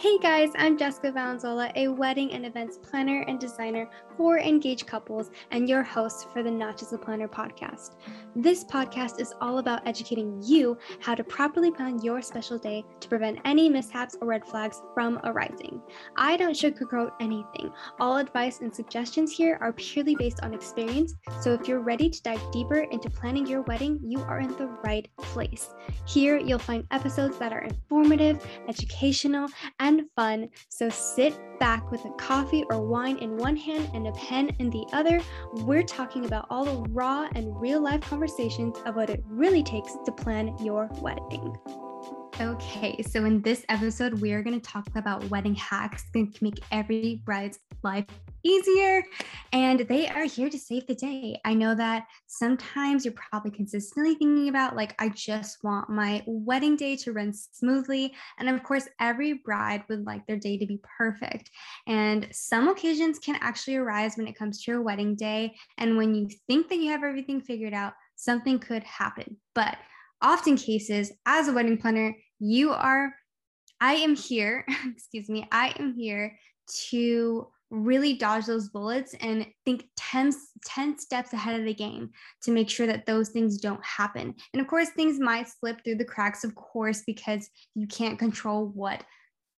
Hey guys, I'm Jessica Valenzola, a wedding and events planner and designer for engaged couples, and your host for the Not Just a Planner podcast. This podcast is all about educating you how to properly plan your special day to prevent any mishaps or red flags from arising. I don't sugarcoat anything. All advice and suggestions here are purely based on experience, so if you're ready to dive deeper into planning your wedding, you are in the right place. Here, you'll find episodes that are informative, educational, and and fun. So sit back with a coffee or wine in one hand and a pen in the other. We're talking about all the raw and real life conversations of what it really takes to plan your wedding. Okay, so in this episode, we are going to talk about wedding hacks that can make every bride's life easier. And they are here to save the day. I know that sometimes you're probably consistently thinking about, like, I just want my wedding day to run smoothly. And of course, every bride would like their day to be perfect. And some occasions can actually arise when it comes to your wedding day. And when you think that you have everything figured out, something could happen. But often cases as a wedding planner you are i am here excuse me i am here to really dodge those bullets and think 10, 10 steps ahead of the game to make sure that those things don't happen and of course things might slip through the cracks of course because you can't control what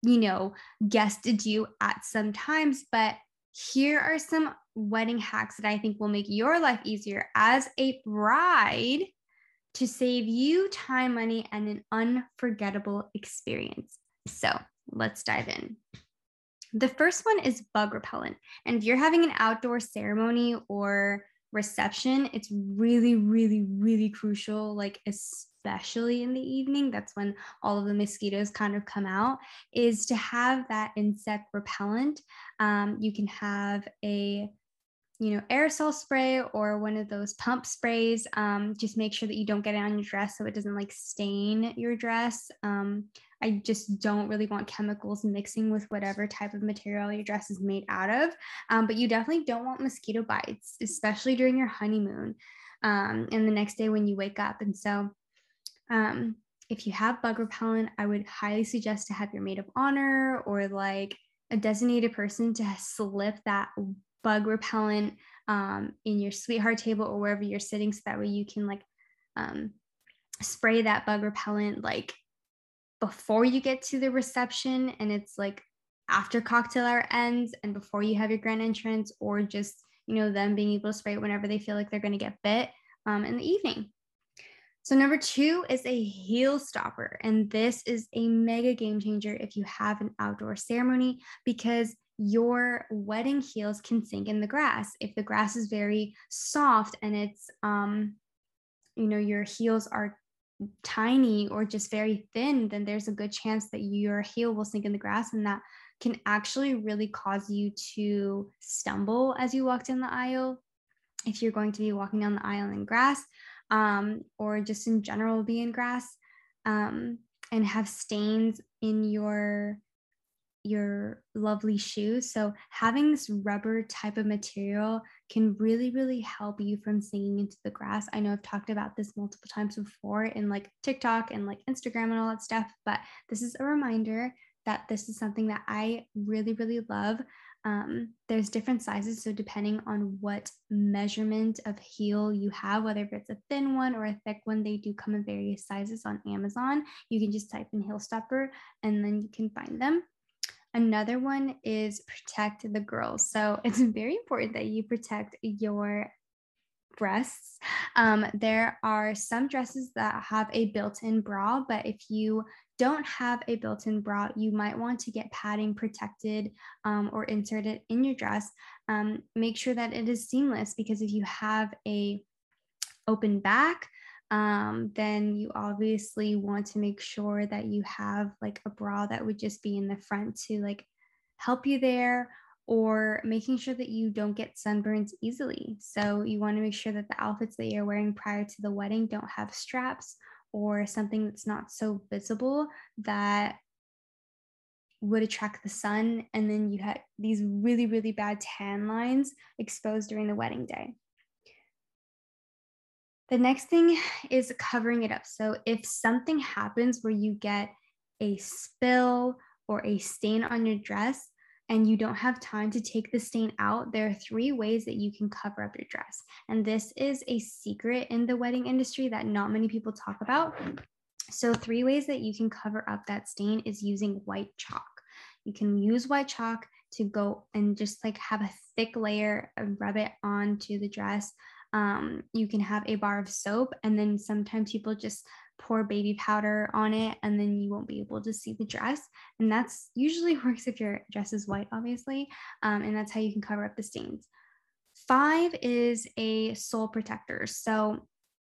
you know guests do at some times but here are some wedding hacks that i think will make your life easier as a bride to save you time, money, and an unforgettable experience. So let's dive in. The first one is bug repellent. And if you're having an outdoor ceremony or reception, it's really, really, really crucial, like especially in the evening, that's when all of the mosquitoes kind of come out, is to have that insect repellent. Um, you can have a you know, aerosol spray or one of those pump sprays. Um, just make sure that you don't get it on your dress so it doesn't like stain your dress. Um, I just don't really want chemicals mixing with whatever type of material your dress is made out of. Um, but you definitely don't want mosquito bites, especially during your honeymoon um, and the next day when you wake up. And so, um, if you have bug repellent, I would highly suggest to have your maid of honor or like a designated person to slip that bug repellent um, in your sweetheart table or wherever you're sitting so that way you can like um, spray that bug repellent like before you get to the reception and it's like after cocktail hour ends and before you have your grand entrance or just you know them being able to spray it whenever they feel like they're going to get bit um, in the evening. So number two is a heel stopper and this is a mega game changer if you have an outdoor ceremony because your wedding heels can sink in the grass. If the grass is very soft and it's, um, you know, your heels are tiny or just very thin, then there's a good chance that your heel will sink in the grass and that can actually really cause you to stumble as you walk down the aisle. If you're going to be walking down the aisle in grass um, or just in general be in grass um, and have stains in your your lovely shoes. So having this rubber type of material can really, really help you from sinking into the grass. I know I've talked about this multiple times before in like TikTok and like Instagram and all that stuff, but this is a reminder that this is something that I really, really love. Um, there's different sizes. So depending on what measurement of heel you have, whether it's a thin one or a thick one, they do come in various sizes on Amazon. You can just type in heel stopper and then you can find them. Another one is protect the girls. So it's very important that you protect your breasts. Um, there are some dresses that have a built in bra, but if you don't have a built in bra, you might want to get padding protected um, or inserted in your dress. Um, make sure that it is seamless because if you have a open back, um, then you obviously want to make sure that you have like a bra that would just be in the front to like help you there or making sure that you don't get sunburns easily. So you want to make sure that the outfits that you're wearing prior to the wedding don't have straps or something that's not so visible that would attract the sun and then you had these really really bad tan lines exposed during the wedding day the next thing is covering it up. So if something happens where you get a spill or a stain on your dress and you don't have time to take the stain out, there are three ways that you can cover up your dress. And this is a secret in the wedding industry that not many people talk about. So, three ways that you can cover up that stain is using white chalk. You can use white chalk to go and just like have a thick layer and rub it onto the dress. Um, you can have a bar of soap, and then sometimes people just pour baby powder on it and then you won't be able to see the dress. And that's usually works if your dress is white obviously um, and that's how you can cover up the stains. Five is a sole protector. So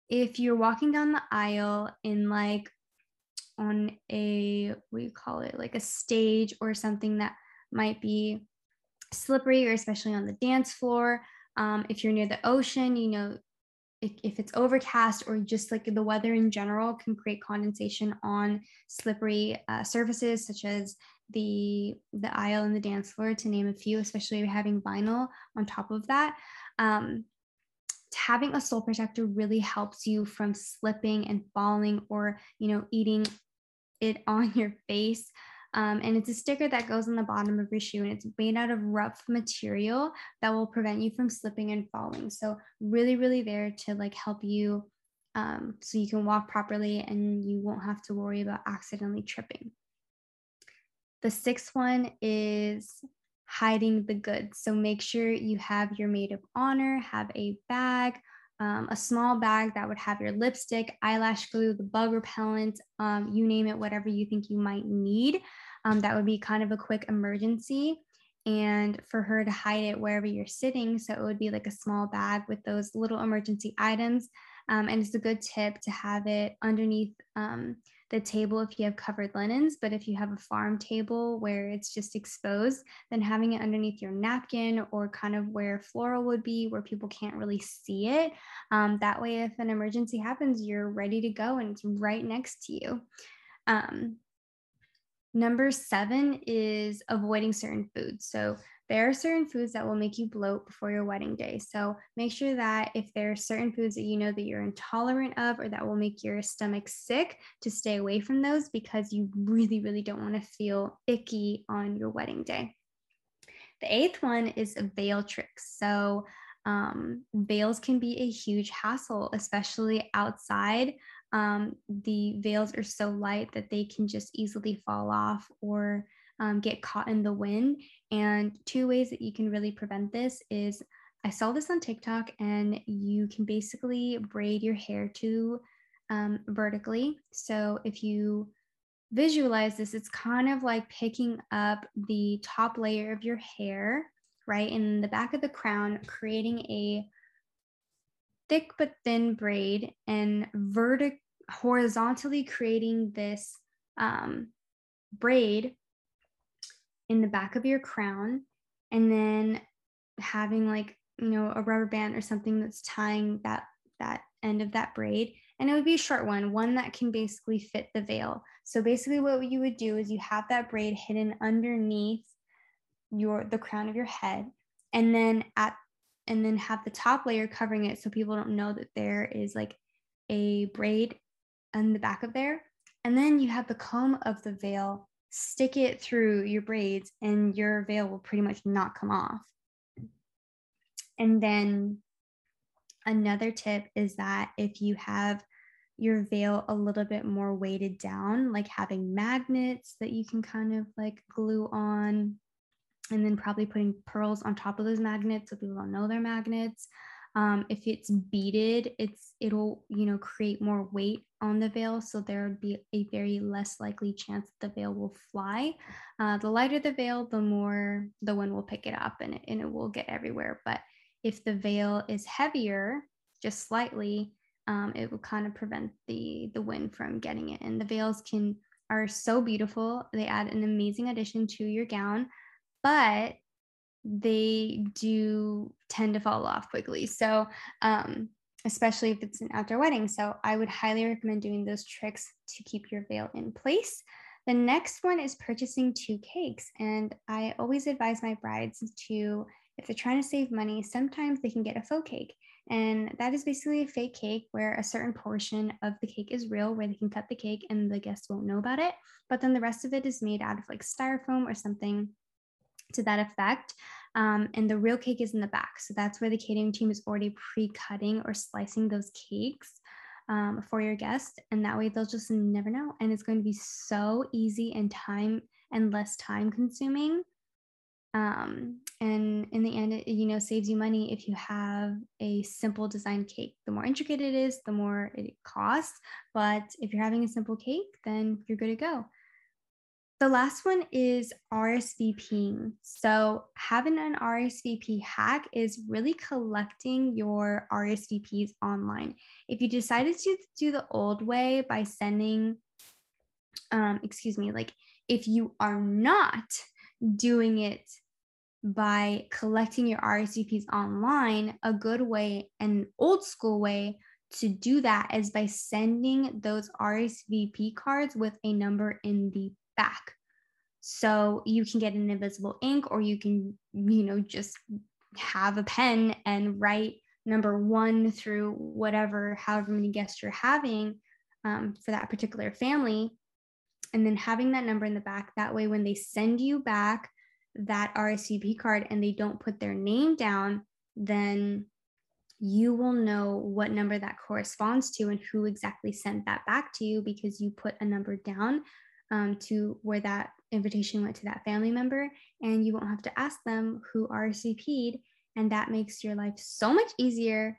if you're walking down the aisle in like on a what do you call it like a stage or something that might be slippery or especially on the dance floor um, if you're near the ocean you know if it's overcast or just like the weather in general can create condensation on slippery uh, surfaces such as the the aisle and the dance floor to name a few especially having vinyl on top of that. Um, having a sole protector really helps you from slipping and falling or you know eating it on your face um, and it's a sticker that goes on the bottom of your shoe and it's made out of rough material that will prevent you from slipping and falling. So really, really there to like help you um, so you can walk properly and you won't have to worry about accidentally tripping. The sixth one is hiding the goods. So make sure you have your maid of honor, have a bag, um, a small bag that would have your lipstick, eyelash glue, the bug repellent, um, you name it, whatever you think you might need. Um, that would be kind of a quick emergency. And for her to hide it wherever you're sitting. So it would be like a small bag with those little emergency items. Um, and it's a good tip to have it underneath um, the table if you have covered linens. But if you have a farm table where it's just exposed, then having it underneath your napkin or kind of where floral would be, where people can't really see it. Um, that way, if an emergency happens, you're ready to go and it's right next to you. Um, Number seven is avoiding certain foods. So there are certain foods that will make you bloat before your wedding day. So make sure that if there are certain foods that you know that you're intolerant of or that will make your stomach sick, to stay away from those because you really, really don't want to feel icky on your wedding day. The eighth one is veil tricks. So um, veils can be a huge hassle, especially outside um, the veils are so light that they can just easily fall off or um, get caught in the wind. And two ways that you can really prevent this is I saw this on TikTok, and you can basically braid your hair to um, vertically. So if you visualize this, it's kind of like picking up the top layer of your hair, right, in the back of the crown, creating a thick but thin braid and vertic horizontally creating this um, braid in the back of your crown and then having like you know a rubber band or something that's tying that that end of that braid. And it would be a short one one that can basically fit the veil. So basically what you would do is you have that braid hidden underneath your the crown of your head and then at and then have the top layer covering it so people don't know that there is like a braid on the back of there. And then you have the comb of the veil, stick it through your braids, and your veil will pretty much not come off. And then another tip is that if you have your veil a little bit more weighted down, like having magnets that you can kind of like glue on, and then probably putting pearls on top of those magnets so people don't know they're magnets. Um, if it's beaded, it's it'll you know create more weight on the veil, so there would be a very less likely chance that the veil will fly. Uh, the lighter the veil, the more the wind will pick it up and it, and it will get everywhere. But if the veil is heavier, just slightly, um, it will kind of prevent the the wind from getting it. And the veils can are so beautiful; they add an amazing addition to your gown. But they do tend to fall off quickly. So, um, especially if it's an outdoor wedding. So, I would highly recommend doing those tricks to keep your veil in place. The next one is purchasing two cakes. And I always advise my brides to, if they're trying to save money, sometimes they can get a faux cake. And that is basically a fake cake where a certain portion of the cake is real, where they can cut the cake and the guests won't know about it. But then the rest of it is made out of like styrofoam or something to that effect. Um, and the real cake is in the back. So that's where the catering team is already pre cutting or slicing those cakes um, for your guests. And that way they'll just never know. And it's going to be so easy and time and less time consuming. Um, and in the end, it, you know, saves you money if you have a simple design cake. The more intricate it is, the more it costs. But if you're having a simple cake, then you're good to go. The last one is RSVPing. So, having an RSVP hack is really collecting your RSVPs online. If you decided to do the old way by sending, um, excuse me, like if you are not doing it by collecting your RSVPs online, a good way, an old school way to do that is by sending those RSVP cards with a number in the back. So you can get an invisible ink or you can, you know, just have a pen and write number one through whatever, however many guests you're having um, for that particular family. And then having that number in the back. That way, when they send you back that RSVP card and they don't put their name down, then you will know what number that corresponds to and who exactly sent that back to you because you put a number down um, to where that invitation went to that family member, and you won't have to ask them who RSVP'd. And that makes your life so much easier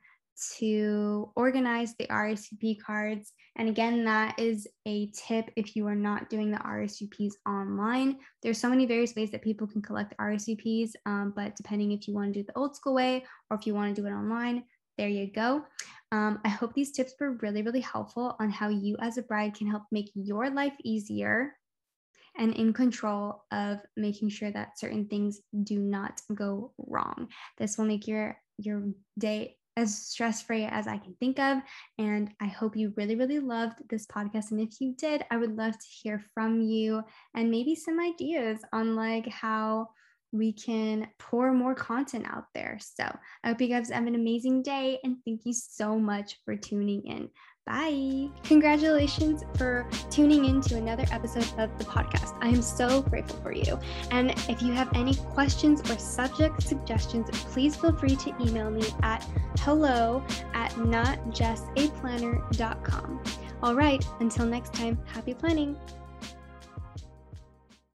to organize the RSVP cards. And again, that is a tip if you are not doing the RSVPs online. There's so many various ways that people can collect RSVPs, um, but depending if you want to do the old school way or if you want to do it online, there you go. Um, I hope these tips were really, really helpful on how you as a bride can help make your life easier and in control of making sure that certain things do not go wrong. This will make your your day as stress free as I can think of. And I hope you really, really loved this podcast. And if you did, I would love to hear from you and maybe some ideas on like how we can pour more content out there. So I hope you guys have an amazing day and thank you so much for tuning in. Bye. Congratulations for tuning in to another episode of the podcast. I am so grateful for you. And if you have any questions or subject suggestions, please feel free to email me at hello at notjustaplanner.com. All right, until next time, happy planning.